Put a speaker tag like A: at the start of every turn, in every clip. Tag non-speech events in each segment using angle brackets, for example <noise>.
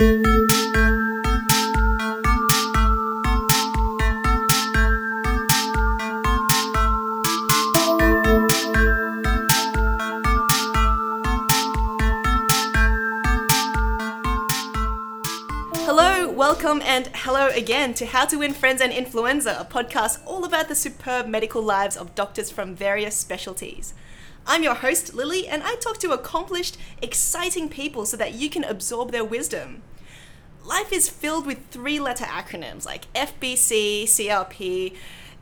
A: Hello, welcome, and hello again to How to Win Friends and Influenza, a podcast all about the superb medical lives of doctors from various specialties. I'm your host, Lily, and I talk to accomplished, exciting people so that you can absorb their wisdom. Life is filled with three letter acronyms like FBC, CRP,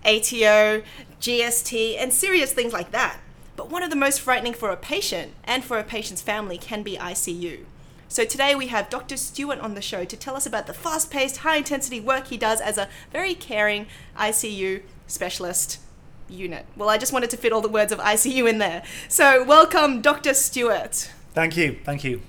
A: ATO, GST, and serious things like that. But one of the most frightening for a patient and for a patient's family can be ICU. So today we have Dr. Stewart on the show to tell us about the fast paced, high intensity work he does as a very caring ICU specialist unit. Well, I just wanted to fit all the words of ICU in there. So, welcome, Dr. Stewart.
B: Thank you, thank you.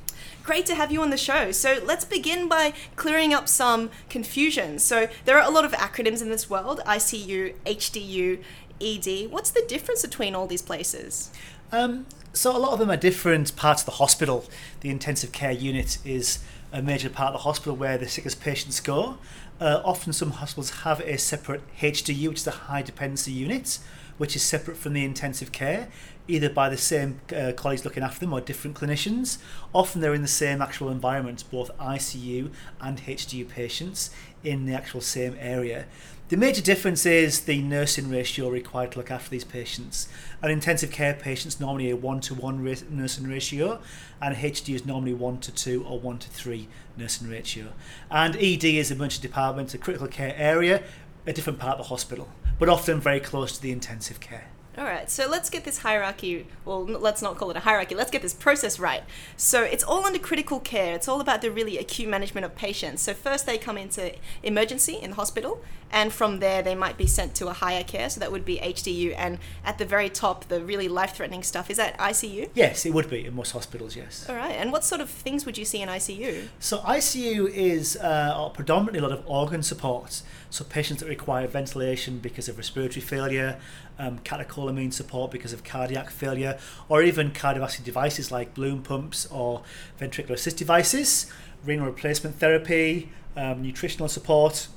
A: Great to have you on the show. So, let's begin by clearing up some confusion. So, there are a lot of acronyms in this world ICU, HDU, ED. What's the difference between all these places?
B: Um, so a lot of them are different parts of the hospital. The intensive care unit is a major part of the hospital where the sickest patients go. Uh, often some hospitals have a separate HDU, which is a high dependency unit, which is separate from the intensive care, either by the same uh, colleagues looking after them or different clinicians. Often they're in the same actual environment, both ICU and HDU patients in the actual same area. The major difference is the nursing ratio required to look after these patients. An intensive care patient's normally a one to one nursing ratio, and HD is normally one to two or one to three nursing ratio. And ED is a emergency department, a critical care area, a different part of the hospital, but often very close to the intensive care.
A: All right, so let's get this hierarchy, well, let's not call it a hierarchy, let's get this process right. So it's all under critical care, it's all about the really acute management of patients. So first they come into emergency in the hospital, and from there they might be sent to a higher care, so that would be HDU, and at the very top, the really life threatening stuff, is that ICU?
B: Yes, it would be in most hospitals, yes.
A: All right, and what sort of things would you see in ICU?
B: So ICU is uh, predominantly a lot of organ support. So patients that require ventilation because of respiratory failure, um, catecholamine support because of cardiac failure, or even cardiovascular devices like balloon pumps or ventricular assist devices, renal replacement therapy, um, nutritional support.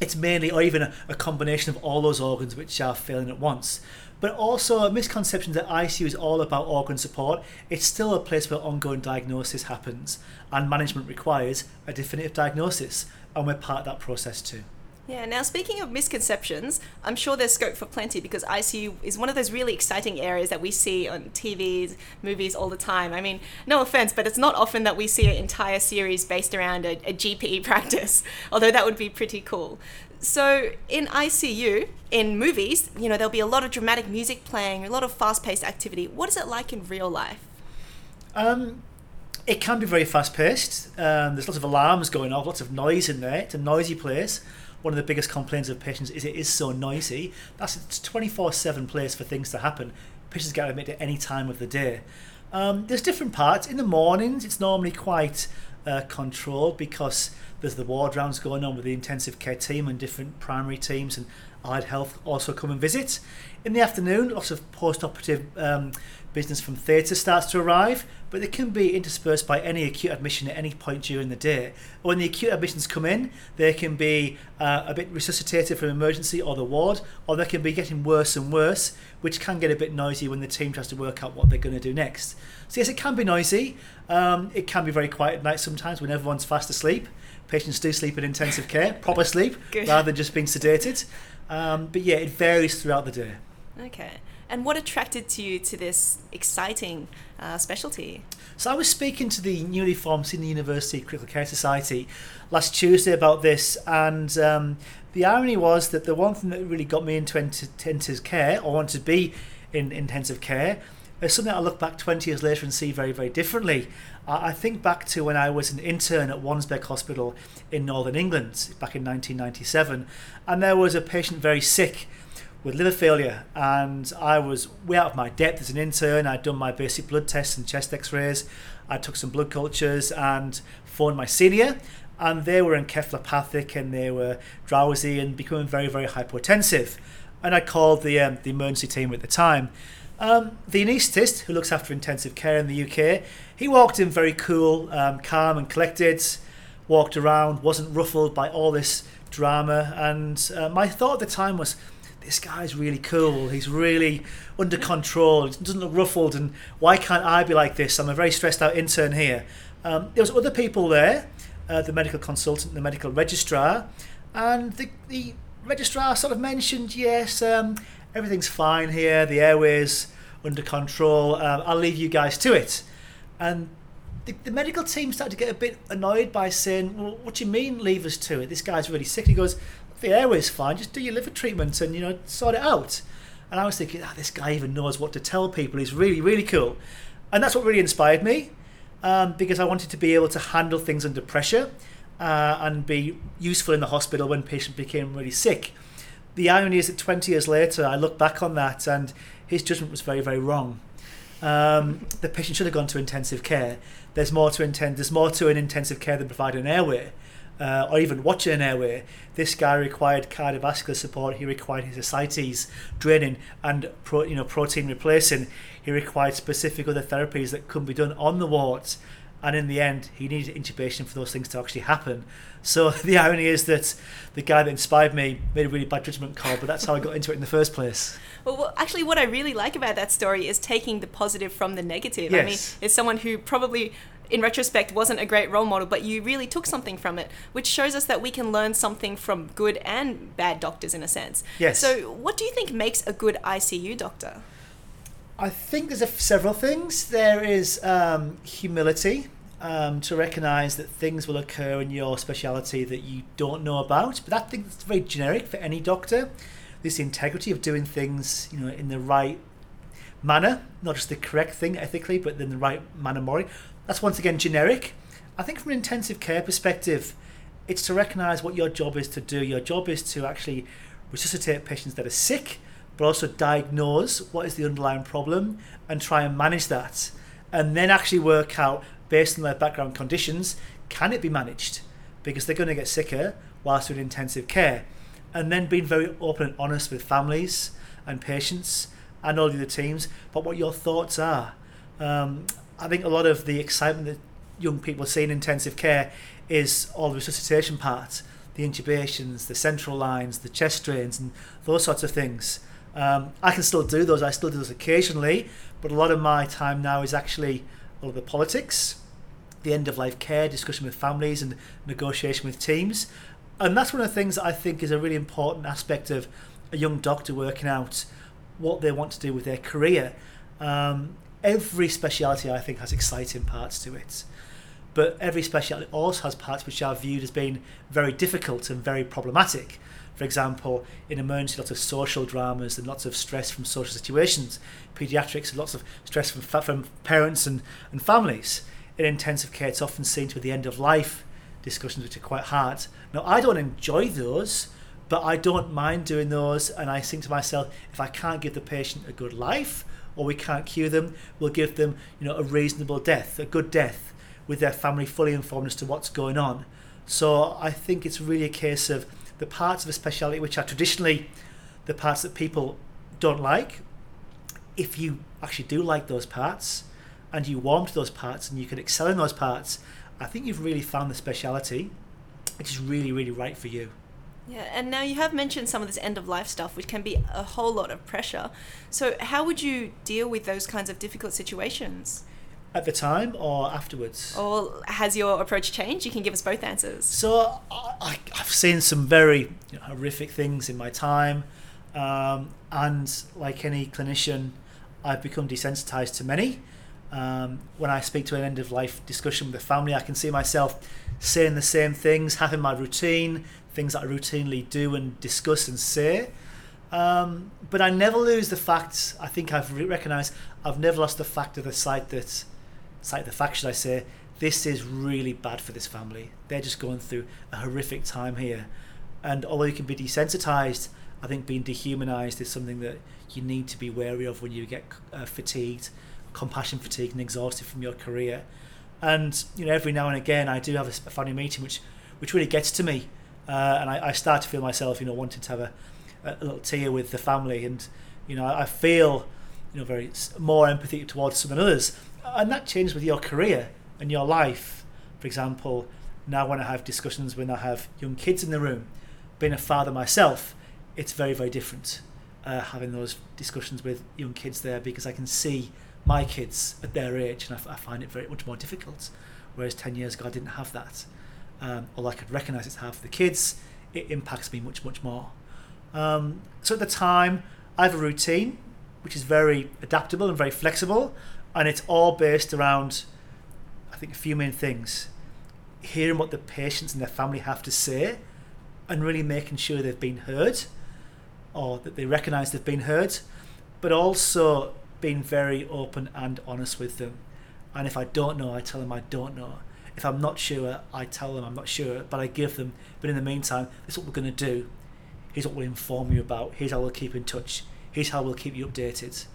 B: It's mainly, or even a, a combination of all those organs which are failing at once. But also a misconception that ICU is all about organ support. It's still a place where ongoing diagnosis happens, and management requires a definitive diagnosis, and we're part of that process too.
A: Yeah, now speaking of misconceptions, I'm sure there's scope for plenty because ICU is one of those really exciting areas that we see on TVs, movies all the time. I mean, no offense, but it's not often that we see an entire series based around a, a <laughs> practice, although that would be pretty cool. So in ICU, in movies, you know, there'll be a lot of dramatic music playing, a lot of fast paced activity. What is it like in real life?
B: Um, it can be very fast paced. Um, there's lots of alarms going off, lots of noise in there. It's a noisy place one of the biggest complaints of patients is it is so noisy. That's a 24 7 place for things to happen. Patients get admitted at any time of the day. Um, there's different parts. In the mornings, it's normally quite uh, controlled because there's the ward rounds going on with the intensive care team and different primary teams and allied health also come and visit. In the afternoon, lots of post-operative um, business from theatre starts to arrive, but they can be interspersed by any acute admission at any point during the day. When the acute admissions come in, they can be uh, a bit resuscitated from emergency or the ward, or they can be getting worse and worse, which can get a bit noisy when the team tries to work out what they're going to do next. So yes, it can be noisy. Um, it can be very quiet at night sometimes when everyone's fast asleep. Patients do sleep in intensive care, proper <laughs> sleep, rather than just being sedated. Um, but yeah, it varies throughout the day.
A: Okay. And what attracted to you to this exciting uh, specialty?
B: So I was speaking to the newly formed Sydney University Critical Care Society last Tuesday about this, and um, the irony was that the one thing that really got me into intensive care, or wanted to be in intensive care, is something I look back 20 years later and see very, very differently. I think back to when I was an intern at Wansbeck Hospital in Northern England back in 1997, and there was a patient very sick with liver failure, and I was way out of my depth as an intern. I'd done my basic blood tests and chest X-rays. I took some blood cultures and phoned my senior, and they were encephalopathic and they were drowsy and becoming very, very hypotensive. And I called the um, the emergency team at the time. Um, the anaesthetist who looks after intensive care in the UK, he walked in very cool, um, calm, and collected. walked around, wasn't ruffled by all this drama. And uh, my thought at the time was, this guy's really cool. He's really under control. He doesn't look ruffled. And why can't I be like this? I'm a very stressed out intern here. Um, there was other people there, uh, the medical consultant, the medical registrar, and the, the registrar sort of mentioned, yes, um, everything's fine here. The airways under control. Um, I'll leave you guys to it. And the, the, medical team started to get a bit annoyed by saying, well, what do you mean leave us to it? This guy's really sick. He goes, the airway's fine. Just do your liver treatment and, you know, sort it out. And I was thinking, oh, this guy even knows what to tell people. He's really, really cool. And that's what really inspired me um, because I wanted to be able to handle things under pressure uh, and be useful in the hospital when patients became really sick. The irony is that 20 years later, I look back on that and his judgment was very, very wrong. Um, the patient should have gone to intensive care. There's more to intend. There's more to an intensive care than providing an airway, uh, or even watching an airway. This guy required cardiovascular support. He required his ascites draining and pro, you know protein replacing. He required specific other therapies that couldn't be done on the wards. And in the end, he needed intubation for those things to actually happen. So <laughs> the irony is that the guy that inspired me made a really bad judgment call, but that's how I got into it in the first place.
A: Well, well, actually, what I really like about that story is taking the positive from the negative.
B: Yes.
A: I mean, it's someone who probably, in retrospect, wasn't a great role model, but you really took something from it, which shows us that we can learn something from good and bad doctors in a sense.
B: Yes.
A: So, what do you think makes a good ICU doctor?
B: I think there's a, several things. There is um, humility. Um, to recognise that things will occur in your speciality that you don't know about, but that thing is very generic for any doctor this integrity of doing things, you know, in the right manner, not just the correct thing ethically, but in the right manner morally. That's once again generic. I think from an intensive care perspective, it's to recognise what your job is to do. Your job is to actually resuscitate patients that are sick, but also diagnose what is the underlying problem and try and manage that. And then actually work out, based on their background conditions, can it be managed? Because they're going to get sicker whilst in intensive care and then being very open and honest with families and patients and all the other teams about what your thoughts are. Um, I think a lot of the excitement that young people see in intensive care is all the resuscitation part, the intubations, the central lines, the chest drains, and those sorts of things. Um, I can still do those. I still do those occasionally, but a lot of my time now is actually all of the politics, the end of life care, discussion with families, and negotiation with teams and that's one of the things that I think is a really important aspect of a young doctor working out what they want to do with their career. Um, every speciality, I think, has exciting parts to it. But every speciality also has parts which are viewed as being very difficult and very problematic. For example, in emergency, lots of social dramas and lots of stress from social situations. Pediatrics, lots of stress from, from parents and, and families. In intensive care, it's often seen to be the end of life discussions which are quite hard. Now, I don't enjoy those, but I don't mind doing those. And I think to myself, if I can't give the patient a good life, or we can't cure them, we'll give them, you know, a reasonable death, a good death, with their family fully informed as to what's going on. So I think it's really a case of the parts of a speciality which are traditionally the parts that people don't like. If you actually do like those parts, and you warm to those parts, and you can excel in those parts, I think you've really found the speciality which is really, really right for you.
A: Yeah, and now you have mentioned some of this end of life stuff, which can be a whole lot of pressure. So, how would you deal with those kinds of difficult situations?
B: At the time or afterwards?
A: Or has your approach changed? You can give us both answers.
B: So, I, have seen some very you know, horrific things in my time. Um, and like any clinician, I've become desensitized to many. Um, when I speak to an end of life discussion with the family, I can see myself saying the same things, having my routine, things that I routinely do and discuss and say. Um, but I never lose the fact. I think I've re- recognised I've never lost the fact of the sight that, sight the fact should I say, this is really bad for this family. They're just going through a horrific time here, and although you can be desensitised, I think being dehumanised is something that you need to be wary of when you get uh, fatigued compassion fatigue and exhausted from your career. And you know, every now and again, I do have a family meeting which which really gets to me, uh, and I, I, start to feel myself, you know, wanting to have a, a little tear with the family, and you know, I feel, you know, very more empathy towards some than others, and that changes with your career and your life. For example, Now, when I have discussions, when I have young kids in the room, being a father myself, it's very, very different uh, having those discussions with young kids there because I can see my kids at their age and I find it very much more difficult. Whereas 10 years ago, I didn't have that. Um, although I could recognize it's half the kids, it impacts me much, much more. Um, so at the time, I have a routine which is very adaptable and very flexible, and it's all based around, I think, a few main things. Hearing what the patients and their family have to say, and really making sure they've been heard, or that they recognise they've been heard, but also being very open and honest with them. And if I don't know, I tell them I don't know. If I'm not sure, I tell them I'm not sure, but I give them. But in the meantime, this is what we're going to do. Here's what we'll inform you about. Here's how we'll keep in touch. Here's how we'll keep you updated.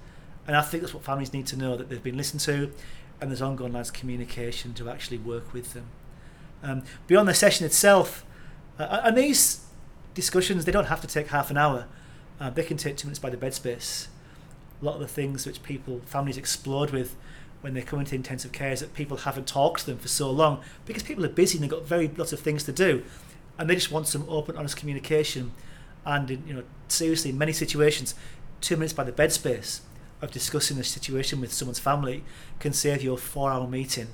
B: And I think that's what families need to know that they've been listened to and there's ongoing lines of communication to actually work with them. Um, beyond the session itself, uh, and these discussions, they don't have to take half an hour. Uh, they can take two minutes by the bed space. A lot of the things which people, families explored with when they come into intensive care is that people haven't talked to them for so long because people are busy and they've got very lots of things to do, and they just want some open, honest communication. And in, you know, seriously, in many situations, two minutes by the bed space of discussing the situation with someone's family can save you a four-hour meeting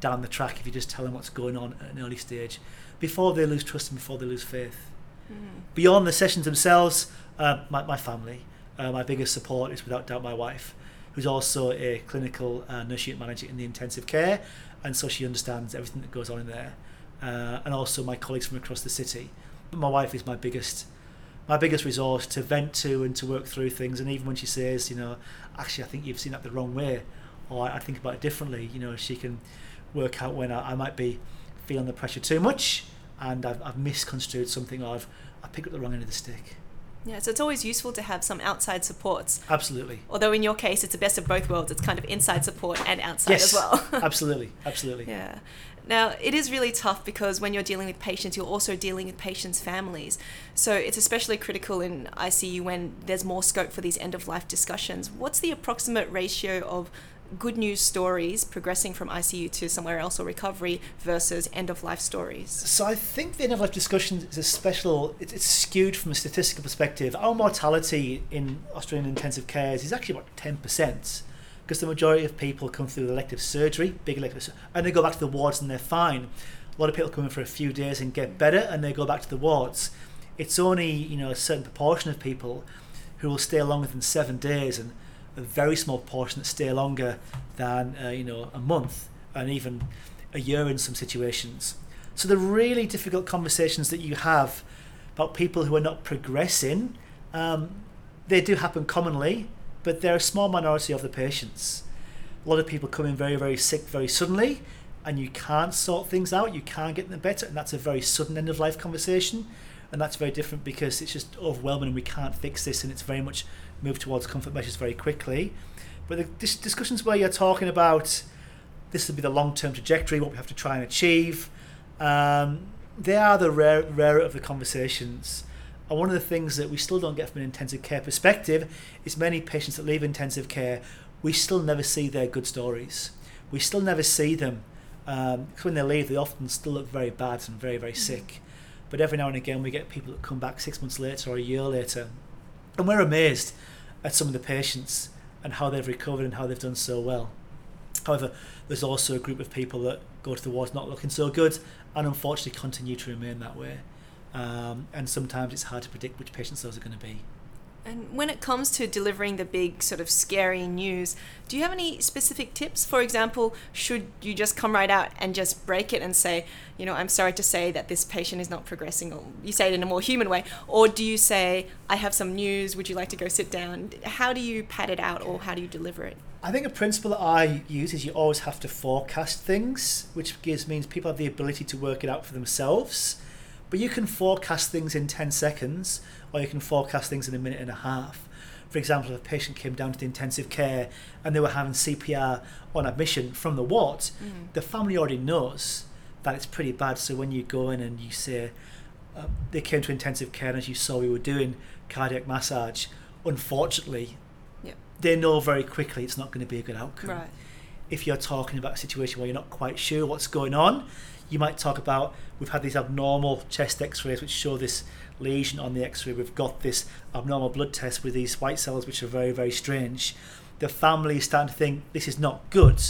B: down the track if you just tell them what's going on at an early stage before they lose trust and before they lose faith.
A: Mm.
B: Beyond the sessions themselves, uh, my, my family, uh, my biggest support is without doubt my wife, who's also a clinical uh, nurse unit manager in the intensive care, and so she understands everything that goes on in there. Uh, and also my colleagues from across the city. But my wife is my biggest my biggest resource to vent to and to work through things. And even when she says, you know, actually, I think you've seen that the wrong way, or I think about it differently, you know, she can work out when I, I might be feeling the pressure too much and I've, I've misconstrued something or I've I picked up the wrong end of the stick.
A: Yeah, so it's always useful to have some outside supports.
B: Absolutely.
A: Although in your case, it's the best of both worlds. It's kind of inside support and outside
B: yes,
A: as well. <laughs>
B: absolutely, absolutely.
A: Yeah. Now, it is really tough because when you're dealing with patients, you're also dealing with patients' families. So it's especially critical in ICU when there's more scope for these end of life discussions. What's the approximate ratio of good news stories progressing from ICU to somewhere else or recovery versus end of life stories?
B: So I think the end of life discussion is a special, it's, skewed from a statistical perspective. Our mortality in Australian intensive cares is actually about 10% because the majority of people come through elective surgery, big elective, and they go back to the wards and they're fine. A lot of people come in for a few days and get better, and they go back to the wards. It's only you know a certain proportion of people who will stay longer than seven days, and a very small portion that stay longer than uh, you know a month, and even a year in some situations. So the really difficult conversations that you have about people who are not progressing, um, they do happen commonly but they're a small minority of the patients. A lot of people come in very, very sick very suddenly, and you can't sort things out, you can't get them better, and that's a very sudden end of life conversation. And that's very different because it's just overwhelming and we can't fix this, and it's very much moved towards comfort measures very quickly. But the dis- discussions where you're talking about this will be the long term trajectory, what we have to try and achieve, um, they are the rare, rarer of the conversations. And one of the things that we still don't get from an intensive care perspective is many patients that leave intensive care, we still never see their good stories. We still never see them. Um, when they leave, they often still look very bad and very, very sick. But every now and again, we get people that come back six months later or a year later. And we're amazed at some of the patients and how they've recovered and how they've done so well. However, there's also a group of people that go to the wards not looking so good and unfortunately continue to remain that way. Um, and sometimes it's hard to predict which patients those are going to be.
A: And when it comes to delivering the big sort of scary news, do you have any specific tips? For example, should you just come right out and just break it and say, you know, I'm sorry to say that this patient is not progressing, or you say it in a more human way, or do you say, I have some news, would you like to go sit down? How do you pad it out or how do you deliver it?
B: I think a principle that I use is you always have to forecast things, which gives means people have the ability to work it out for themselves. But you can forecast things in 10 seconds or you can forecast things in a minute and a half. For example, if a patient came down to the intensive care and they were having CPR on admission from the ward,
A: Mm.
B: the family already knows that it's pretty bad. So when you go in and you say, uh, they came to intensive care and as you saw we were doing cardiac massage, unfortunately,
A: Yep.
B: they know very quickly it's not going to be a good outcome
A: Right.
B: if you're talking about a situation where you're not quite sure what's going on, you might talk about we've had these abnormal chest x-rays which show this lesion on the x-ray. We've got this abnormal blood test with these white cells which are very very strange. The family is starting to think this is not good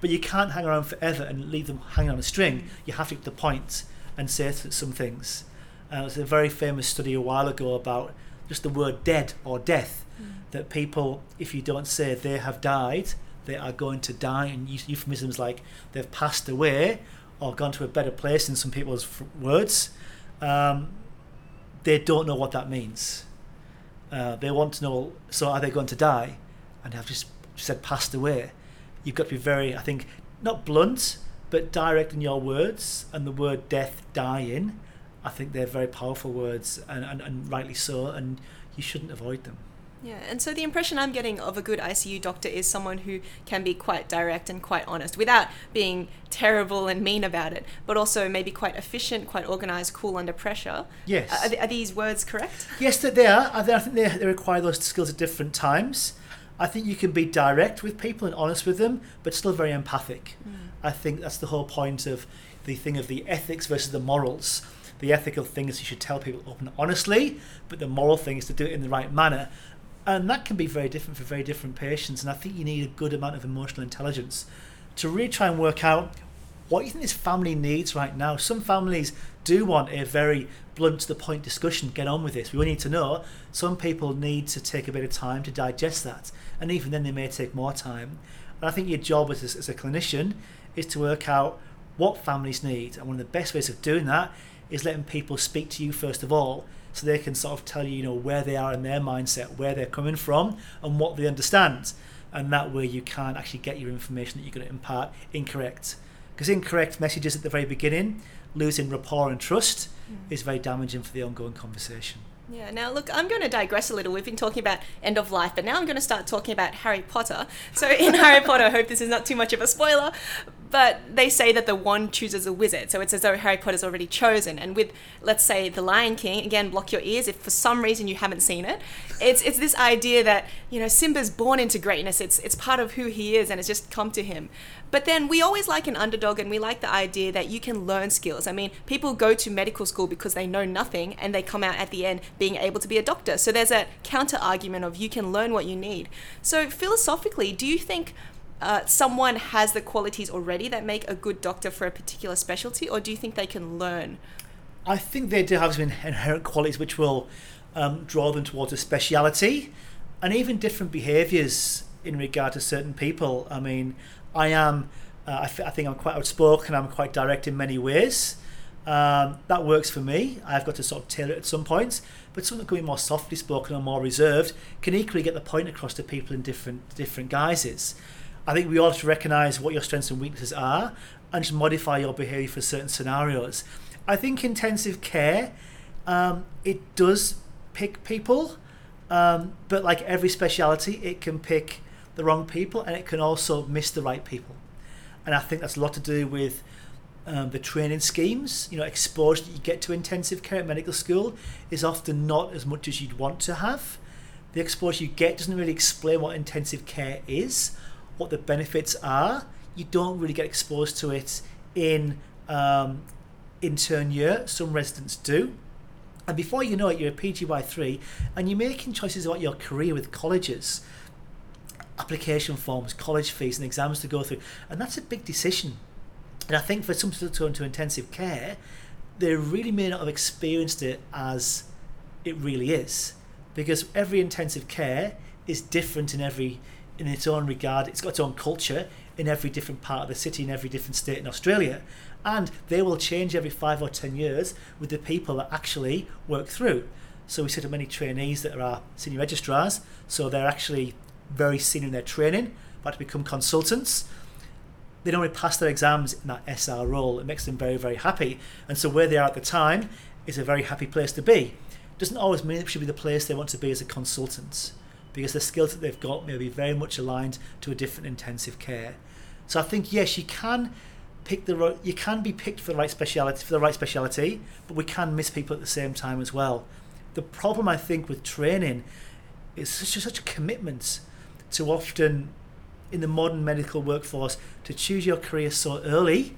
B: but you can't hang around forever and leave them hanging on a string. You have to get to the point and say some things. Uh, there's a very famous study a while ago about just the word dead or death mm. that people if you don't say they have died they are going to die and euphemisms like they've passed away or gone to a better place in some people's words. Um, they don't know what that means. Uh, they want to know so are they going to die? And I've just said passed away. You've got to be very i think not blunt but direct in your words and the word death dying. I think they're very powerful words and, and, and rightly so and you shouldn't avoid them
A: yeah, and so the impression I'm getting of a good ICU doctor is someone who can be quite direct and quite honest without being terrible and mean about it, but also maybe quite efficient, quite organized, cool under pressure.
B: Yes.
A: Are, are these words correct?
B: Yes, they are. I think they, they require those skills at different times. I think you can be direct with people and honest with them, but still very empathic. Mm. I think that's the whole point of the thing of the ethics versus the morals. The ethical thing is you should tell people open honestly, but the moral thing is to do it in the right manner and that can be very different for very different patients and i think you need a good amount of emotional intelligence to really try and work out what you think this family needs right now. Some families do want a very blunt to the point discussion get on with this. We need to know. Some people need to take a bit of time to digest that and even then they may take more time. And i think your job as a, as a clinician is to work out what families need and one of the best ways of doing that is letting people speak to you first of all so they can sort of tell you, you know, where they are in their mindset, where they're coming from, and what they understand. And that way you can't actually get your information that you're going to impart incorrect. Because incorrect messages at the very beginning, losing rapport and trust, mm. is very damaging for the ongoing conversation.
A: Yeah, now look, I'm going to digress a little. We've been talking about end of life, but now I'm going to start talking about Harry Potter. So, in <laughs> Harry Potter, I hope this is not too much of a spoiler, but they say that the wand chooses a wizard. So, it's as though Harry Potter's already chosen. And with, let's say, The Lion King, again, block your ears if for some reason you haven't seen it. It's, it's this idea that, you know, Simba's born into greatness, it's, it's part of who he is, and it's just come to him. But then we always like an underdog and we like the idea that you can learn skills. I mean, people go to medical school because they know nothing and they come out at the end being able to be a doctor. So there's a counter argument of you can learn what you need. So philosophically, do you think uh, someone has the qualities already that make a good doctor for a particular specialty, or do you think they can learn?
B: I think they do have some inherent qualities which will um, draw them towards a speciality and even different behaviours in regard to certain people. I mean, I am, uh, think I'm quite outspoken, I'm quite direct in many ways. Um, that works for me. I've got to sort of tailor it at some points, but someone that can be more softly spoken or more reserved can equally get the point across to people in different different guises. I think we ought to recognise what your strengths and weaknesses are and just modify your behaviour for certain scenarios. I think intensive care, um, it does pick people, um, but like every speciality, it can pick the wrong people and it can also miss the right people. And I think that's a lot to do with um, the training schemes. You know, exposure that you get to intensive care at medical school is often not as much as you'd want to have. The exposure you get doesn't really explain what intensive care is, what the benefits are. You don't really get exposed to it in um, intern year. Some residents do. And before you know it, you're a PGY3 and you're making choices about your career with colleges application forms, college fees, and exams to go through. And that's a big decision. And I think for some people to go into intensive care, they really may not have experienced it as it really is. Because every intensive care is different in every in its own regard. It's got its own culture in every different part of the city, in every different state in Australia. And they will change every five or ten years with the people that actually work through. So we sit at many trainees that are our senior registrars, so they're actually very senior in their training, about to become consultants. They don't really pass their exams in that SR role. It makes them very, very happy. And so where they are at the time is a very happy place to be. Doesn't always mean it should be the place they want to be as a consultant, because the skills that they've got may be very much aligned to a different intensive care. So I think yes, you can pick the right, you can be picked for the right speciality for the right speciality, but we can miss people at the same time as well. The problem I think with training is such such a commitment to often in the modern medical workforce to choose your career so early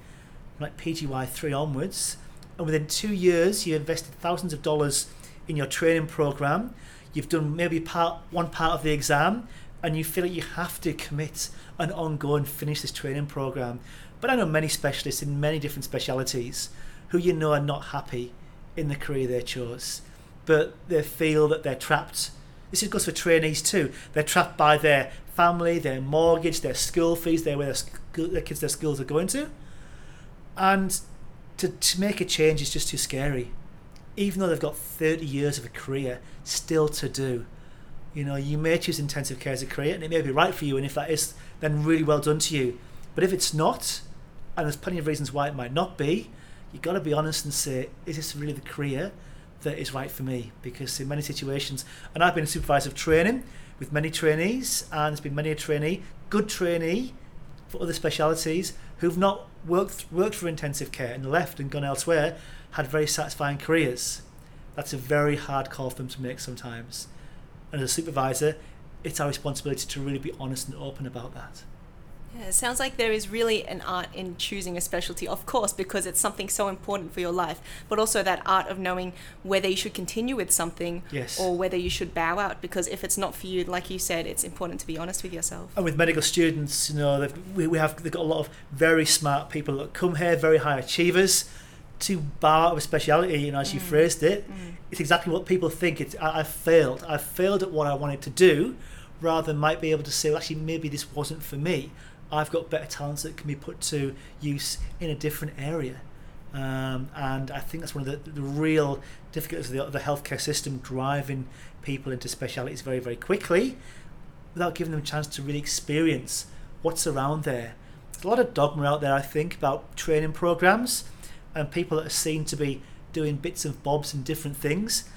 B: like PGY three onwards, and within two years you invested thousands of dollars in your training program. You've done maybe part one part of the exam, and you feel like you have to commit and ongoing finish this training program. But I know many specialists in many different specialities who you know are not happy in the career they chose, but they feel that they're trapped. This goes for trainees too. They're trapped by their family, their mortgage, their school fees, their where their, school, their kids, their schools are going to, and to, to make a change is just too scary. Even though they've got 30 years of a career still to do. You know, you may choose intensive care as a career and it may be right for you, and if that is, then really well done to you. But if it's not, and there's plenty of reasons why it might not be, you've got to be honest and say, is this really the career that is right for me? Because in many situations, and I've been a supervisor of training with many trainees, and there's been many a trainee, good trainee for other specialities, who've not worked worked for intensive care and left and gone elsewhere, had very satisfying careers. That's a very hard call for them to make sometimes. And as a supervisor, it's our responsibility to really be honest and open about that.
A: Yeah, it sounds like there is really an art in choosing a specialty, of course, because it's something so important for your life, but also that art of knowing whether you should continue with something
B: Yes.
A: or whether you should bow out. Because if it's not for you, like you said, it's important to be honest with yourself.
B: And with medical students, you know, they've- we, we have they've got a lot of very smart people that come here, very high achievers, to bar of a speciality. You know, as you phrased it, it's exactly what people think. It's I, I've failed. I've failed at what I wanted to do, rather than might be able to say, well, actually, maybe this wasn't for me. I've got better talents that can be put to use in a different area. Um, and I think that's one of the, the real difficulties of the, of the healthcare system driving people into specialities very, very quickly without giving them a chance to really experience what's around there. There's a lot of dogma out there, I think, about training programs and people that are seen to be doing bits and bobs and different things.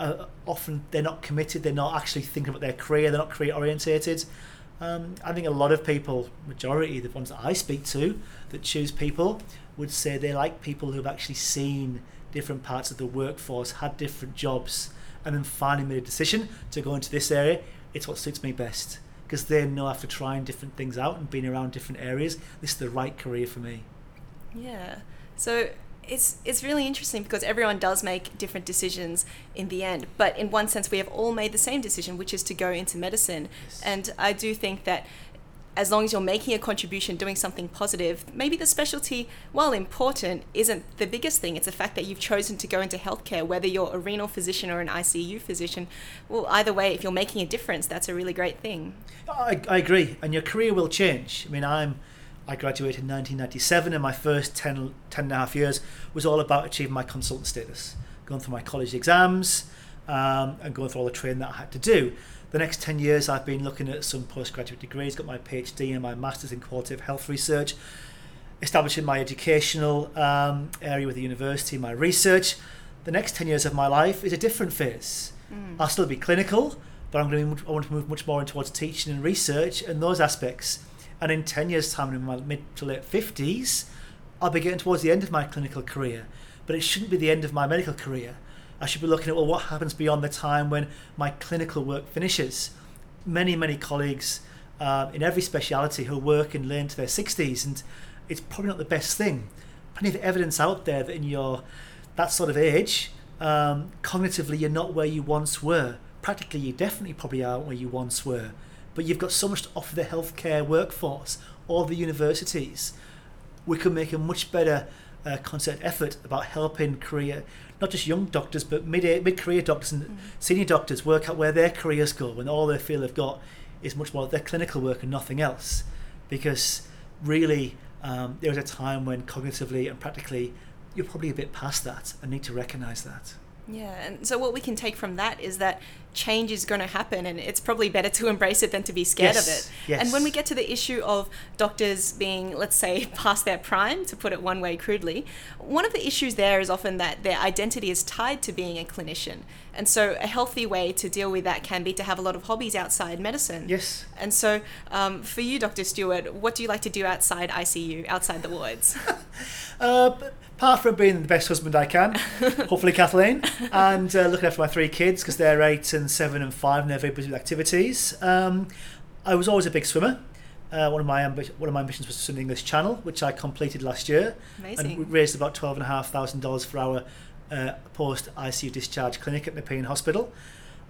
B: Uh, often they're not committed, they're not actually thinking about their career, they're not career orientated. Um, I think a lot of people, majority, the ones that I speak to that choose people, would say they like people who've actually seen different parts of the workforce, had different jobs, and then finally made a decision to go into this area. It's what suits me best because they know after trying different things out and being around different areas, this is the right career for me.
A: Yeah. So it's it's really interesting because everyone does make different decisions in the end, but in one sense we have all made the same decision, which is to go into medicine.
B: Yes.
A: And I do think that as long as you're making a contribution, doing something positive, maybe the specialty, while important, isn't the biggest thing. It's the fact that you've chosen to go into healthcare, whether you're a renal physician or an ICU physician. Well, either way, if you're making a difference, that's a really great thing.
B: I, I agree, and your career will change. I mean, I'm I graduated in 1997, and my first 10, 10 and a half years was all about achieving my consultant status, going through my college exams, um, and going through all the training that I had to do. The next 10 years, I've been looking at some postgraduate degrees, got my PhD and my master's in qualitative health research, establishing my educational um, area with the university, my research. The next 10 years of my life is a different phase. I'll still be clinical, but I'm going to be, I want to move much more in towards teaching and research and those aspects. And in 10 years' time, in my mid to late 50s, I'll be getting towards the end of my clinical career. But it shouldn't be the end of my medical career. I should be looking at, well, what happens beyond the time when my clinical work finishes? Many, many colleagues uh, in every speciality who work and learn to their 60s, and it's probably not the best thing. Plenty of evidence out there that in your that sort of age, um, cognitively you're not where you once were. Practically, you definitely probably aren't where you once were. But you've got so much to offer the healthcare workforce or the universities. We could make a much better uh, concerted effort about helping career, not just young doctors, but mid mid career doctors and senior doctors work out where their careers go when all they feel they've got is much more their clinical work and nothing else. Because really, um, there was a time when cognitively and practically you're probably a bit past that and need to recognize that.
A: Yeah, and so what we can take from that is that change is going to happen, and it's probably better to <laughs> embrace it than to be scared of it.
B: yes.
A: And when we get to the issue of doctors being, let's say, <laughs> past their prime, to put it one way crudely, one of the issues there is often that their identity is tied to being a clinician. And so a healthy way to deal with that can be to have a lot of hobbies outside medicine.
B: Yes.
A: And so, um, for you, Dr. Stewart, what do you like to do outside ICU, outside the wards? <laughs>
B: Uh, but apart from being the best husband I can, <laughs> hopefully Kathleen, and uh, looking after my three kids because they're eight and seven and five and they're very busy with activities. Um, I was always a big swimmer. Uh, one of my ambi- one of my ambitions was to swim the English Channel, which I completed last year,
A: Amazing.
B: and raised about twelve and a half thousand dollars for our uh, post ICU discharge clinic at Nepean Hospital.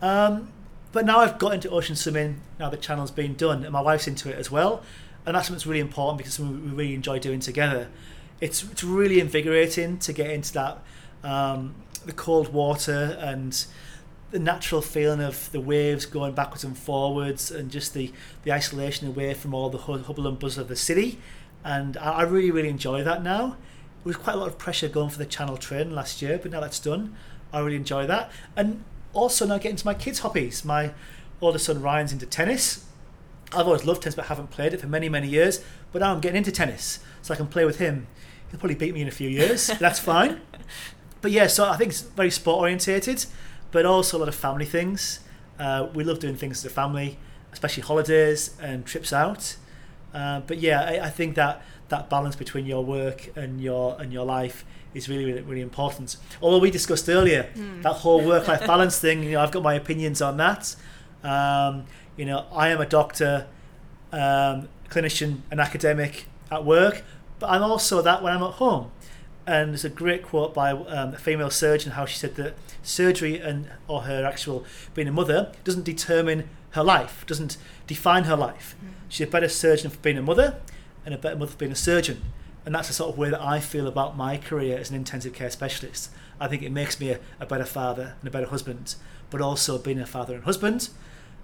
B: Um, but now I've got into ocean swimming. Now the channel's been done, and my wife's into it as well, and that's something that's really important because it's something we really enjoy doing together. It's it's really invigorating to get into that um, the cold water and the natural feeling of the waves going backwards and forwards and just the, the isolation away from all the hu- hubble and buzz of the city. And I, I really, really enjoy that now. There was quite a lot of pressure going for the channel train last year, but now that's done, I really enjoy that. And also now getting to my kids' hobbies. My oldest son Ryan's into tennis. I've always loved tennis but haven't played it for many, many years. But now I'm getting into tennis, so I can play with him. He'll probably beat me in a few years. that's fine. But yeah, so I think it's very sport orientated, but also a lot of family things. Uh, we love doing things as a family, especially holidays and trips out. Uh, but yeah, I, I think that that balance between your work and your and your life is really, really, really important. Although we discussed earlier that whole work-life balance thing, you know, I've got my opinions on that. Um, you know, I am a doctor, um, clinician, and academic at work, but I'm also that when I'm at home. And there's a great quote by um, a female surgeon how she said that surgery and or her actual being a mother doesn't determine her life, doesn't define her life. She's a better surgeon for being a mother and a better mother for being a surgeon. And that's the sort of way that I feel about my career as an intensive care specialist. I think it makes me a, a better father and a better husband, but also being a father and husband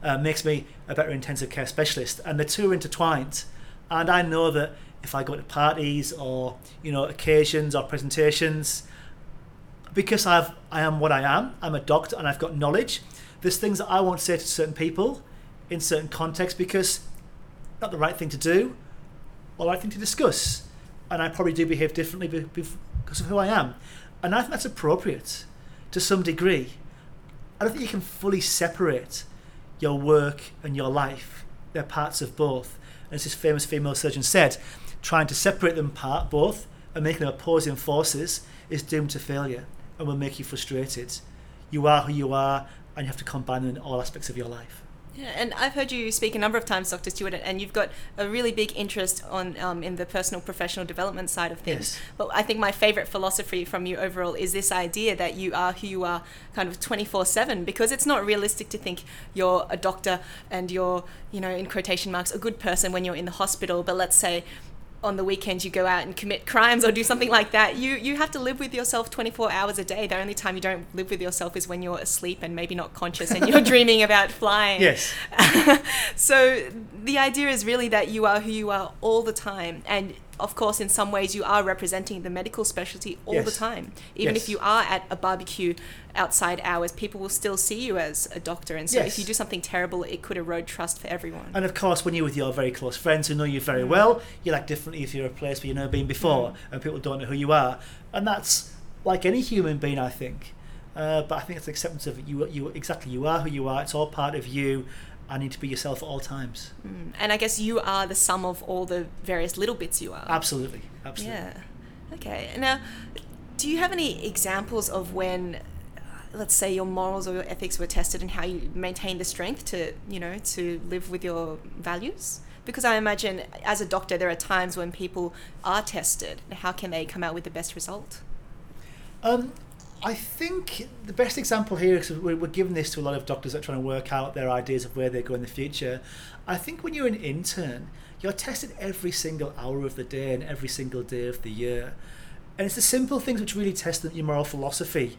B: uh, makes me a better intensive care specialist. And the two are intertwined. And I know that if I go to parties or you know occasions or presentations, because I've I am what I am, I'm a doctor and I've got knowledge. There's things that I won't say to certain people in certain contexts because not the right thing to do or the right thing to discuss. And I probably do behave differently be- be- because of who I am. And I think that's appropriate to some degree. I don't think you can fully separate your work and your life. They're parts of both. As this famous female surgeon said, trying to separate them apart, both, and making them opposing forces is doomed to failure and will make you frustrated. You are who you are, and you have to combine them in all aspects of your life.
A: Yeah, and I've heard you speak a number of times, Dr. Stewart, and you've got a really big interest on um, in the personal professional development side of things.
B: Yes.
A: But I think my favorite philosophy from you overall is this idea that you are who you are kind of 24/7 because it's not realistic to think you're a doctor and you're, you know, in quotation marks a good person when you're in the hospital, but let's say on the weekends you go out and commit crimes or do something like that you you have to live with yourself 24 hours a day the only time you don't live with yourself is when you're asleep and maybe not conscious and you're <laughs> dreaming about flying
B: Yes. <laughs>
A: so the idea is really that you are who you are all the time and of course in some ways you are representing the medical specialty all the time even
B: Yes.
A: if you are at a barbecue outside hours people will still see you as a doctor and so
B: Yes.
A: if you do something terrible it could erode trust for everyone
B: And of course, when you're with your very close friends who know you
A: Mm.
B: very well, you'll act differently if you're a place where you've never been before and people don't know who you are. And that's like any human being, I think. Uh, but I think it's acceptance of you, you exactly you are who you are. It's all part of you. I need to be yourself at all times.
A: Mm. and i guess you are the sum of all the various little bits you are
B: Absolutely, absolutely.
A: Yeah. Okay. Now, do you have any examples of when, uh, let's say, your morals or your ethics were tested and how you maintained the strength to, you know, to live with your values? Because I imagine as a doctor, there are times when people are tested. How can they come out with the best result?
B: Um, I think the best example here is we're, we're giving this to a lot of doctors that are trying to work out their ideas of where they go in the future. I think when you're an intern, you're tested every single hour of the day and every single day of the year. And it's the simple things which really test your moral philosophy.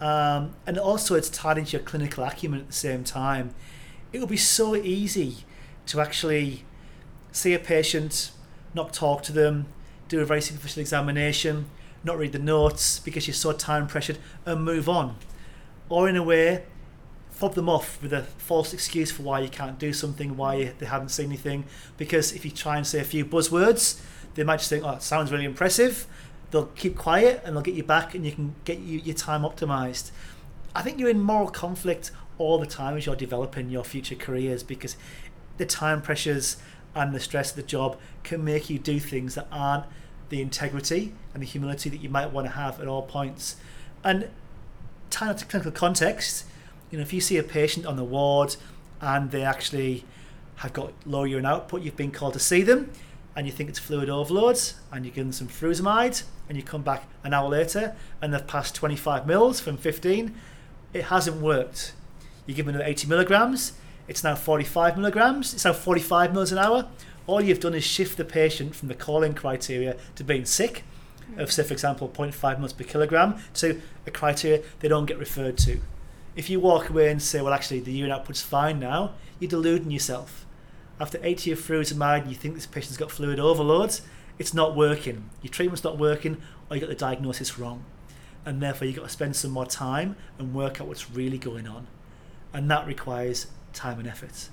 B: Um, and also, it's tied into your clinical acumen at the same time. It would be so easy to actually see a patient, not talk to them, do a very superficial examination, not read the notes because you're so time pressured, and move on. Or in a way, fob them off with a false excuse for why you can't do something, why they haven't seen anything. Because if you try and say a few buzzwords, they might just think, "Oh, it sounds really impressive." They'll keep quiet and they'll get you back, and you can get you, your time optimized. I think you're in moral conflict all the time as you're developing your future careers because the time pressures and the stress of the job can make you do things that aren't the integrity and the humility that you might want to have at all points. And tying it to clinical context, you know, if you see a patient on the ward and they actually have got low urine output, you've been called to see them, and you think it's fluid overload, and you give them some furosemide, and you come back an hour later, and they've passed 25 mils from 15. It hasn't worked. You give them another 80 milligrams, it's now 45 milligrams, it's now 45 mils an hour. All you've done is shift the patient from the calling criteria to being sick, of say, for example, 0.5 mils per kilogram, to a criteria they don't get referred to. If you walk away and say, well, actually, the urine output's fine now, you're deluding yourself. After 80 of furosemide and you think this patient's got fluid overload, it's not working. Your treatment's not working, or you got the diagnosis wrong. And therefore, you've got to spend some more time and work out what's really going on. And that requires time and effort.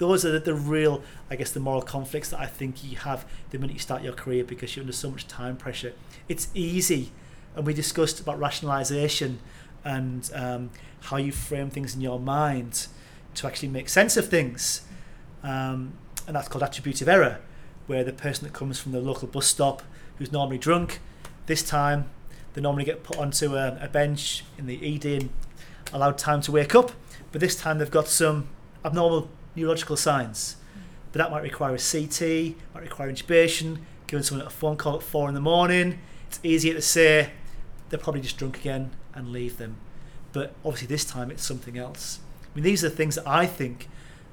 B: Those are the, the real, I guess, the moral conflicts that I think you have the minute you start your career because you're under so much time pressure. It's easy, and we discussed about rationalization and um, how you frame things in your mind to actually make sense of things. Um, and that's called attributive error, where the person that comes from the local bus stop who's normally drunk, this time they normally get put onto a, a bench in the ED and allowed time to wake up, but this time they've got some abnormal neurological signs. But that might require a CT, might require intubation, giving someone a phone call at four in the morning. It's easier to say they're probably just drunk again and leave them. But obviously, this time it's something else. I mean, these are the things that I think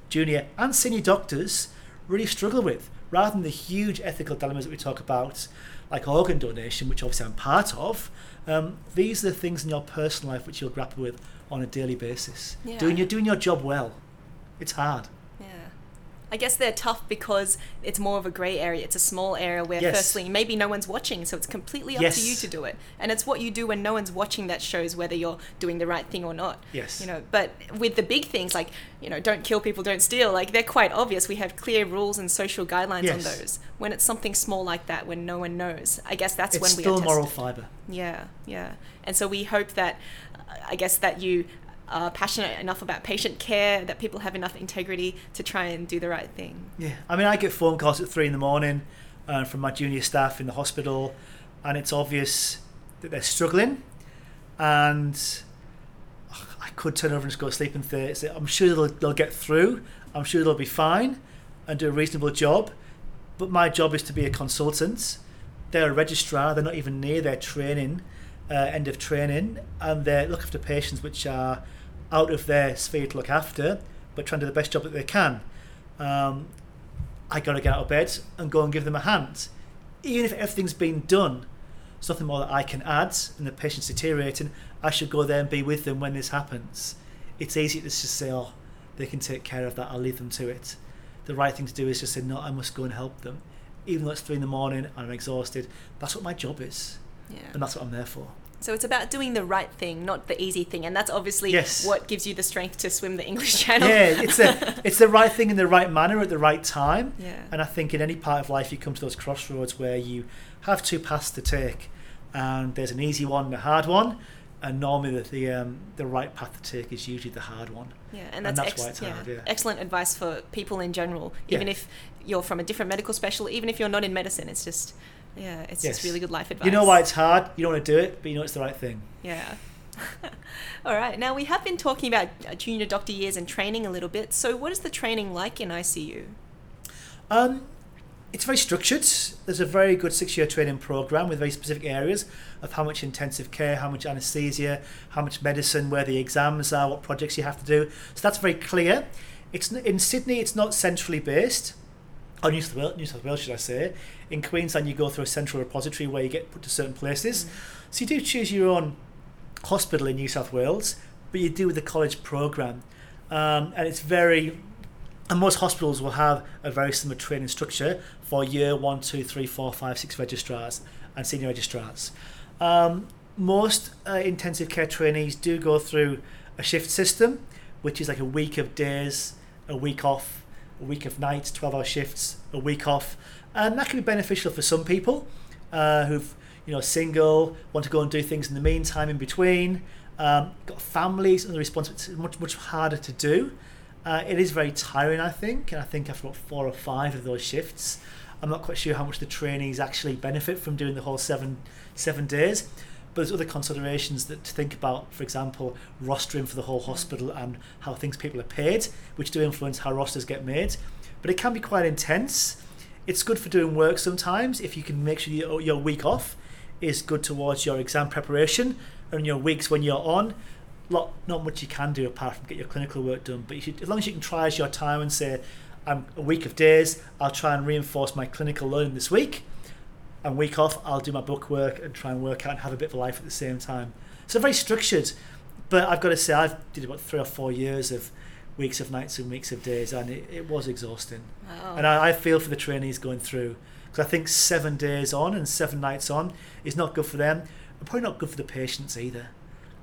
B: junior and senior doctors really struggle with, rather than the huge ethical dilemmas that we talk about, like organ donation, which obviously I'm part of. Um, these are the things in your personal life which you'll grapple with on a daily basis.
A: Yeah.
B: Doing your doing your job well, it's hard.
A: Yeah. I guess they're tough because it's more of a grey area. It's a small area where,
B: Yes.
A: firstly, maybe no one's watching, so it's completely up
B: Yes.
A: to you to do it. And it's what you do when no one's watching that shows whether you're doing the right thing or not.
B: Yes.
A: You know, but with the big things like, you know, don't kill people, don't steal, like they're quite obvious. We have clear rules and social guidelines on
B: Yes.
A: those. When it's something small like that, when no one knows, I guess that's
B: it's
A: when we
B: still
A: are
B: moral fibre.
A: Yeah, yeah. And so we hope that, I guess, that you passionate enough about patient care, that people have enough integrity to try and do the right thing.
B: Yeah, I mean, I get phone calls at three in the morning uh, from my junior staff in the hospital, and it's obvious that they're struggling. And I could turn over and just go to sleep and th- say, I'm sure they'll, they'll get through. I'm sure they'll be fine and do a reasonable job. But my job is to be a consultant. They're a registrar. They're not even near their training, uh, end of training, and they look after patients which are out of their sphere to look after, but trying to do the best job that they can. Um, I got to get out of bed and go and give them a hand. Even if everything's been done, there's nothing more that I can add, and the patient's deteriorating. I should go there and be with them when this happens. It's easy to just say, "Oh, they can take care of that. I'll leave them to it." The right thing to do is just say, "No, I must go and help them." Even though it's three in the morning and I'm exhausted, that's what my job is,
A: Yeah.
B: and that's what I'm there for.
A: So it's about doing the right thing, not the easy thing, and that's obviously
B: Yes.
A: what gives you the strength to swim the English Channel.
B: Yeah, it's the <laughs> it's the right thing in the right manner at the right time.
A: Yeah.
B: And I think in any part of life, you come to those crossroads where you have two paths to take, and there's an easy one and a hard one. And normally, the the, um, the right path to take is usually the hard one.
A: Yeah, and
B: And
A: that's,
B: that's
A: ex-
B: why it's
A: yeah,
B: hard, yeah.
A: excellent advice for people in general.
B: Yeah.
A: Even if you're from a different medical specialty, even if you're not in medicine, it's just, yeah, it's just really good life advice.
B: You know why it's hard. You don't want to do it, but you know it's the right thing.
A: Yeah. <laughs> All right. Now we have been talking about uh, junior doctor years and training a little bit. So what is the training like in ICU?
B: Um, it's very structured. There's a very good six-year training program with very specific areas of how much intensive care, how much anaesthesia, how much medicine, where the exams are, what projects you have to do. So that's very clear. It's in Sydney. It's not centrally based. Or New South Wales, New South Wales, should I say? In Queensland, you go through a central repository where you get put to certain places. So you do choose your own hospital in New South Wales, but you do with the college program, um, and it's very. And most hospitals will have a very similar training structure for year one, two, three, four, five, six registrars and senior registrars. Um, most uh, intensive care trainees do go through a shift system, which is like a week of days, a week off, a week of nights, 12 hour shifts, a week off. And that can be beneficial for some people uh, who've, you know, single, want to go and do things in the meantime in between, um, got families and the responsibility. It's much, much harder to do. Uh, it is very tiring, I think, and I think after about four or five of those shifts, I'm not quite sure how much the trainees actually benefit from doing the whole seven seven days. There's other considerations that to think about, for example, rostering for the whole mm. hospital and how things people are paid, which do influence how rosters get made. But it can be quite intense. It's good for doing work sometimes if you can make sure your, your week off is good towards your exam preparation and your weeks when you're on. Lot, not much you can do apart from get your clinical work done, but you should, as long as you can try as your time and say, I'm a week of days, I'll try and reinforce my clinical learning this week and week off, I'll do my book work and try and work out and have a bit of a life at the same time. So very structured, but I've got to say I've did about three or four years of weeks of nights and weeks of days, and it, it was exhausting.
A: Wow.
B: And I, I feel for the trainees going through because I think seven days on and seven nights on is not good for them, and probably not good for the patients either.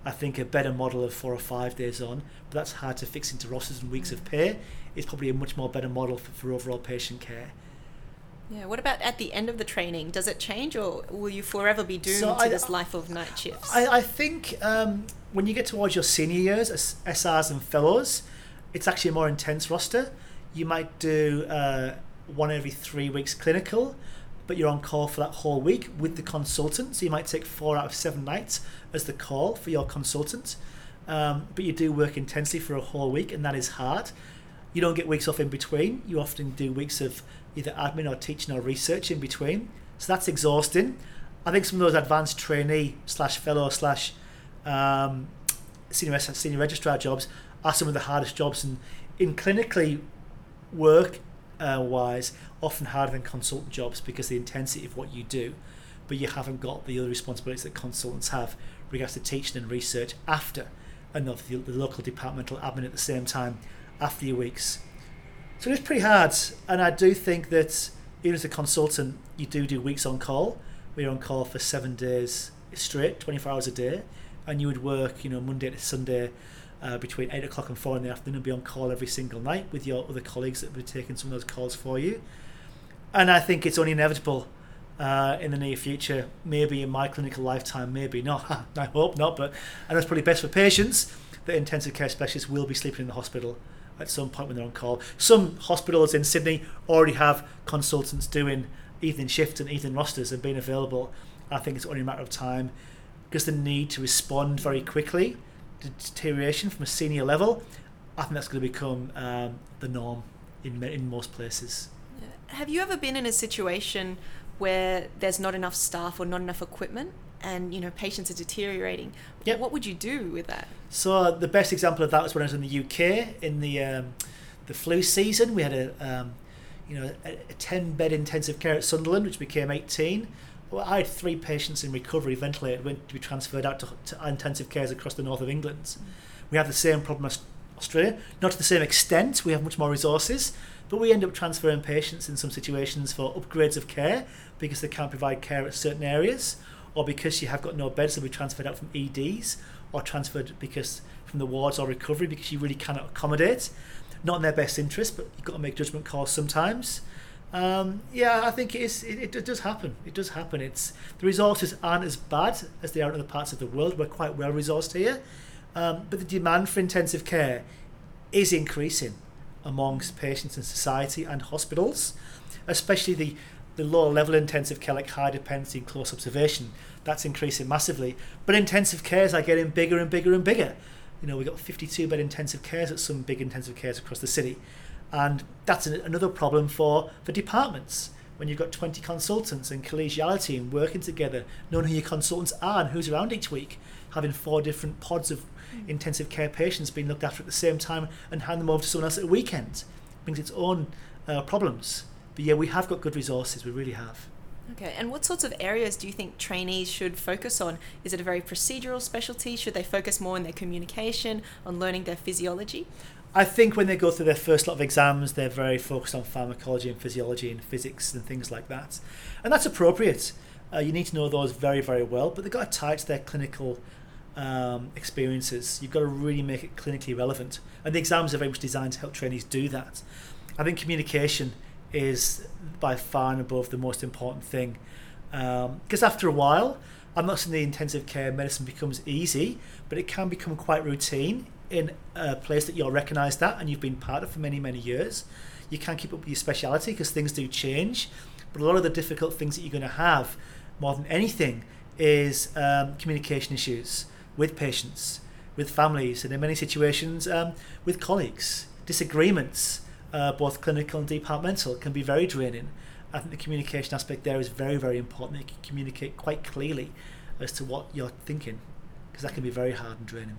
B: I think a better model of four or five days on, but that's hard to fix into rosters and weeks of mm. pay, is probably a much more better model for, for overall patient care.
A: Yeah. What about at the end of the training? Does it change, or will you forever be doomed
B: So
A: to
B: I-
A: this life of night shifts?
B: I, I think um, when you get towards your senior years as SRs and fellows, it's actually a more intense roster. You might do uh, one every three weeks clinical, but you're on call for that whole week with the consultant. So you might take four out of seven nights as the call for your consultant. Um, but you do work intensely for a whole week, and that is hard. You don't get weeks off in between. You often do weeks of either admin or teaching or research in between. So that's exhausting. I think some of those advanced trainee slash fellow slash um, senior senior registrar jobs are some of the hardest jobs, and in clinically work uh, wise, often harder than consultant jobs because the intensity of what you do, but you haven't got the other responsibilities that consultants have regards to teaching and research after, and of the, the local departmental admin at the same time after your weeks. So it's pretty hard, and I do think that even as a consultant, you do do weeks on call. We're on call for seven days straight, 24 hours a day, and you would work, you know, Monday to Sunday uh, between eight o'clock and four in the afternoon, and be on call every single night with your other colleagues that would be taking some of those calls for you. And I think it's only inevitable uh, in the near future, maybe in my clinical lifetime, maybe not. <laughs> I hope not, but know it's probably best for patients that intensive care specialists will be sleeping in the hospital at some point when they're on call. Some hospitals in Sydney already have consultants doing evening shifts and evening rosters and being available. I think it's only a matter of time because the need to respond very quickly to deterioration from a senior level. I think that's going to become um, the norm in in most places.
A: Have you ever been in a situation where there's not enough staff or not enough equipment, and you know patients are deteriorating?
B: Yep.
A: What would you do with that?
B: So the best example of that was when I was in the UK in the um, the flu season. We had a um, you know a, a ten bed intensive care at Sunderland, which became eighteen. Well, I had three patients in recovery, ventilated, went to be transferred out to, to intensive cares across the north of England. We have the same problem as Australia, not to the same extent. We have much more resources, but we end up transferring patients in some situations for upgrades of care because they can't provide care at certain areas, or because you have got no beds, they'll be transferred out from EDs, or transferred because from the wards or recovery because you really cannot accommodate. Not in their best interest, but you've got to make judgment calls sometimes. Um, yeah, I think it, is, it, it does happen. It does happen. It's the resources aren't as bad as they are in other parts of the world. We're quite well resourced here, um, but the demand for intensive care is increasing amongst patients in society and hospitals, especially the the lower level intensive care like high dependency and close observation. That's increasing massively. But intensive cares are getting bigger and bigger and bigger. You know, we've got 52 bed intensive cares at some big intensive cares across the city. And that's an, another problem for, for departments. When you've got 20 consultants and collegiality and working together, knowing who your consultants are and who's around each week, having four different pods of intensive care patients being looked after at the same time and hand them over to someone else at a weekend brings its own uh, problems. But yeah, we have got good resources, we really have.
A: Okay, and what sorts of areas do you think trainees should focus on? Is it a very procedural specialty? Should they focus more on their communication, on learning their physiology?
B: I think when they go through their first lot of exams, they're very focused on pharmacology and physiology and physics and things like that. And that's appropriate. Uh, you need to know those very, very well, but they've got to tie it to their clinical um, experiences. You've got to really make it clinically relevant. And the exams are very much designed to help trainees do that. I think communication is by far and above the most important thing. Because after a while, I'm not saying the intensive care medicine becomes easy, but it can become quite routine in a place that you're recognised at and you've been part of for many, many years. You can't keep up with your speciality because things do change. But a lot of the difficult things that you're going to have, more than anything, is um, communication issues with patients, with families, and in many situations um, with colleagues. Disagreements, uh, both clinical and departmental, can be very draining. I think the communication aspect there is very, very important. You can communicate quite clearly as to what you're thinking, because that can be very hard and draining.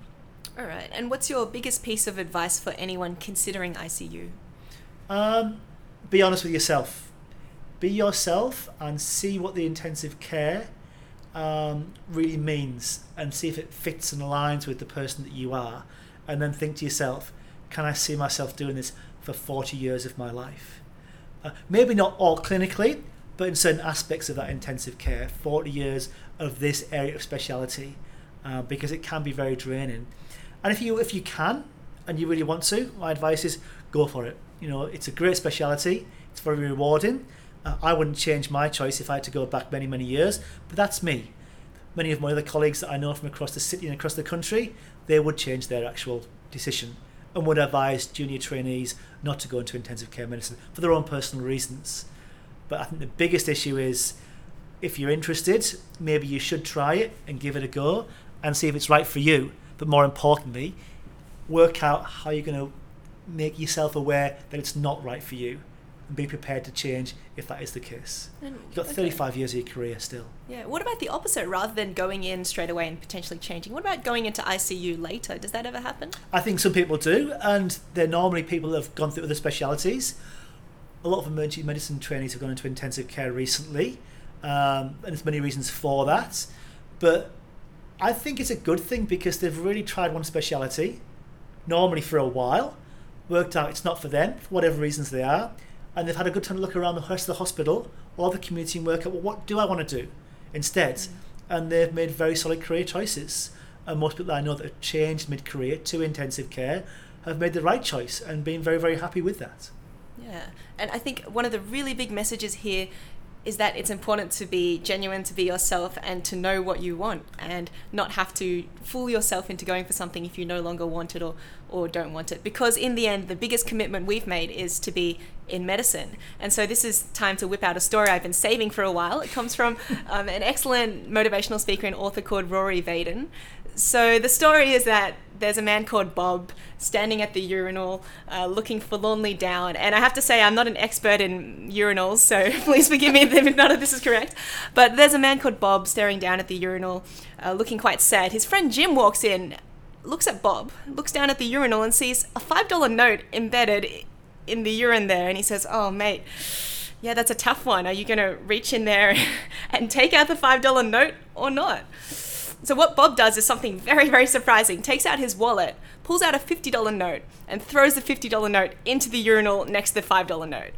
A: All right. And what's your biggest piece of advice for anyone considering ICU?
B: Um, be honest with yourself. Be yourself and see what the intensive care um, really means and see if it fits and aligns with the person that you are. And then think to yourself, can I see myself doing this for 40 years of my life? Uh, maybe not all clinically, but in certain aspects of that intensive care, 40 years of this area of speciality, uh, because it can be very draining. And if you if you can and you really want to, my advice is go for it. You know, it's a great speciality. It's very rewarding. Uh, I wouldn't change my choice if I had to go back many, many years, but that's me. Many of my other colleagues that I know from across the city and across the country, they would change their actual decision and would advise junior trainees not to go into intensive care medicine for their own personal reasons. But I think the biggest issue is if you're interested, maybe you should try it and give it a go and see if it's right for you. But more importantly, work out how you're going to make yourself aware that it's not right for you be prepared to change if that is the case.
A: And-
B: You've got
A: okay.
B: 35 years of your career still.
A: Yeah. What about the opposite? Rather than going in straight away and potentially changing, what about going into ICU later? Does that ever happen?
B: I think some people do, and they're normally people that have gone through other specialities. A lot of emergency medicine trainees have gone into intensive care recently, um, and there's many reasons for that. But I think it's a good thing because they've really tried one speciality, normally for a while, worked out it's not for them, for whatever reasons they are, and they've had a good time to look around the rest of the hospital or the community and work out, well, what do I want to do instead? Mm. And they've made very solid career choices. And most people that I know that have changed mid career to intensive care have made the right choice and been very, very happy with that.
A: Yeah. And I think one of the really big messages here is that it's important to be genuine, to be yourself, and to know what you want, and not have to fool yourself into going for something if you no longer want it or, or don't want it. Because in the end, the biggest commitment we've made is to be in medicine. And so this is time to whip out a story I've been saving for a while. It comes from <laughs> um, an excellent motivational speaker and author called Rory Vaden. So the story is that there's a man called Bob standing at the urinal, uh, looking forlornly down. And I have to say, I'm not an expert in urinals, so <laughs> please forgive me if <laughs> none of this is correct. But there's a man called Bob staring down at the urinal, uh, looking quite sad. His friend Jim walks in, looks at Bob, looks down at the urinal, and sees a five dollar note embedded in the urine there, and he says, "Oh, mate." Yeah, that's a tough one. Are you going to reach in there <laughs> and take out the $5 note or not? So what Bob does is something very, very surprising. Takes out his wallet, pulls out a $50 note, and throws the $50 note into the urinal next to the $5 note.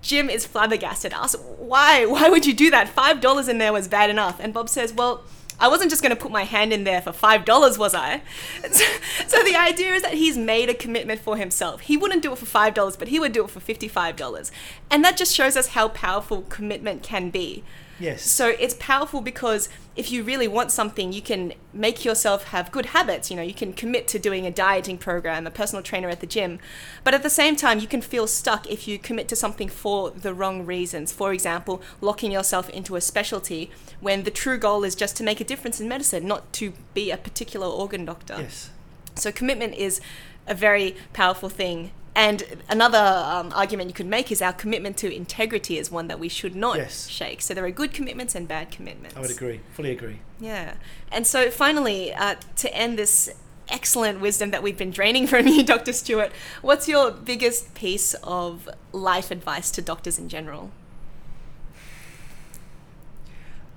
A: Jim is flabbergasted, asks, why? Why would you do that? $5 in there was bad enough. And Bob says, well, I wasn't just going to put my hand in there for $5, was I? <laughs> So, so the idea is that he's made a commitment for himself. He wouldn't do it for $5, but he would do it for $55. And that just shows us how powerful commitment can be.
B: Yes.
A: So it's powerful because if you really want something, you can make yourself have good habits. You know, you can commit to doing a dieting program, a personal trainer at the gym. But at the same time, you can feel stuck if you commit to something for the wrong reasons. For example, locking yourself into a specialty when the true goal is just to make a difference in medicine, not to be a particular organ doctor.
B: Yes.
A: So commitment is a very powerful thing. And another um, argument you could make is our commitment to integrity is one that we should not
B: Yes.
A: shake. So there are good commitments and bad commitments.
B: I would agree. Fully agree.
A: Yeah. And so finally, uh, to end this excellent wisdom that we've been draining <laughs> from you, Dr. Stewart, what's your biggest piece of life advice to doctors in general?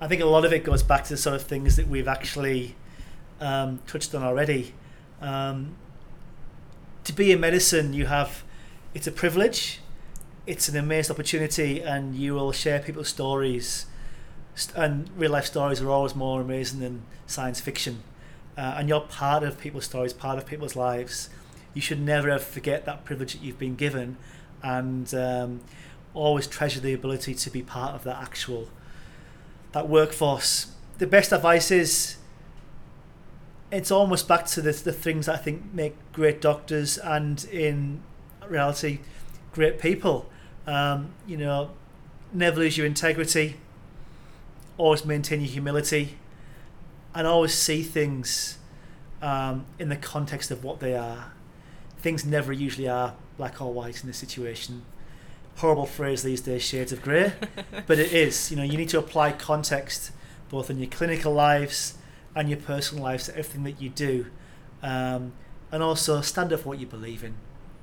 B: I think a lot of it goes back to the sort of things that we've actually um, touched on already. Um, to be in medicine, you have it's a privilege, it's an amazing opportunity, and you will share people's stories. And real life stories are always more amazing than science fiction. Uh, and you're part of people's stories, part of people's lives. You should never ever forget that privilege that you've been given, and um, always treasure the ability to be part of that actual that workforce. The best advice is it's almost back to the, the things that I think make great doctors and in reality great people. Um, you know, never lose your integrity, always maintain your humility, and always see things um, in the context of what they are. Things never usually are black or white in this situation. Horrible phrase these days, shades of grey, <laughs> but it is. You know, you need to apply context both in your clinical lives and your personal lives to everything that you do, um, and also stand up for what you believe in.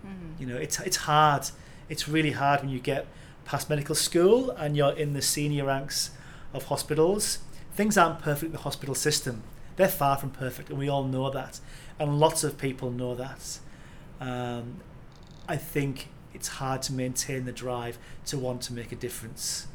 A: Mm.
B: You know, it's it's hard. It's really hard when you get past medical school and you're in the senior ranks of hospitals. Things aren't perfect in the hospital system. They're far from perfect, and we all know that. And lots of people know that. Um, I think it's hard to maintain the drive to want to make a difference.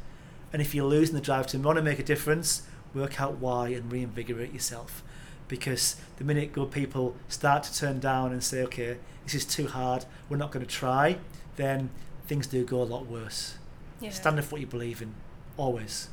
B: And if you're losing the drive to want to make a difference, work out why and reinvigorate yourself. Because the minute good people start to turn down and say, okay, this is too hard, we're not going to try, then things do go a lot worse.
A: Yeah.
B: Stand up for what you believe in, always.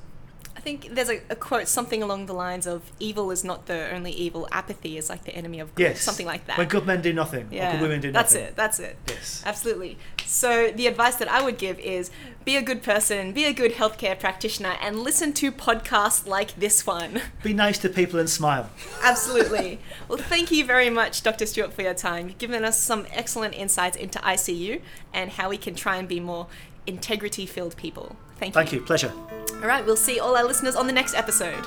A: I think there's a, a quote something along the lines of "Evil is not the only evil; apathy is like the enemy of good."
B: Yes.
A: something like that.
B: When good men do nothing, or
A: yeah,
B: good women do
A: that's
B: nothing.
A: That's it. That's it.
B: Yes.
A: Absolutely. So the advice that I would give is be a good person, be a good healthcare practitioner, and listen to podcasts like this one. <laughs>
B: Be nice to people and smile.
A: Absolutely. well, thank you very much, Dr. Stewart, for your time. You've given us some excellent insights into ICU and how we can try and be more integrity filled people. Thank you.
B: Thank you. Pleasure.
A: All right, we'll see all our listeners on the next episode.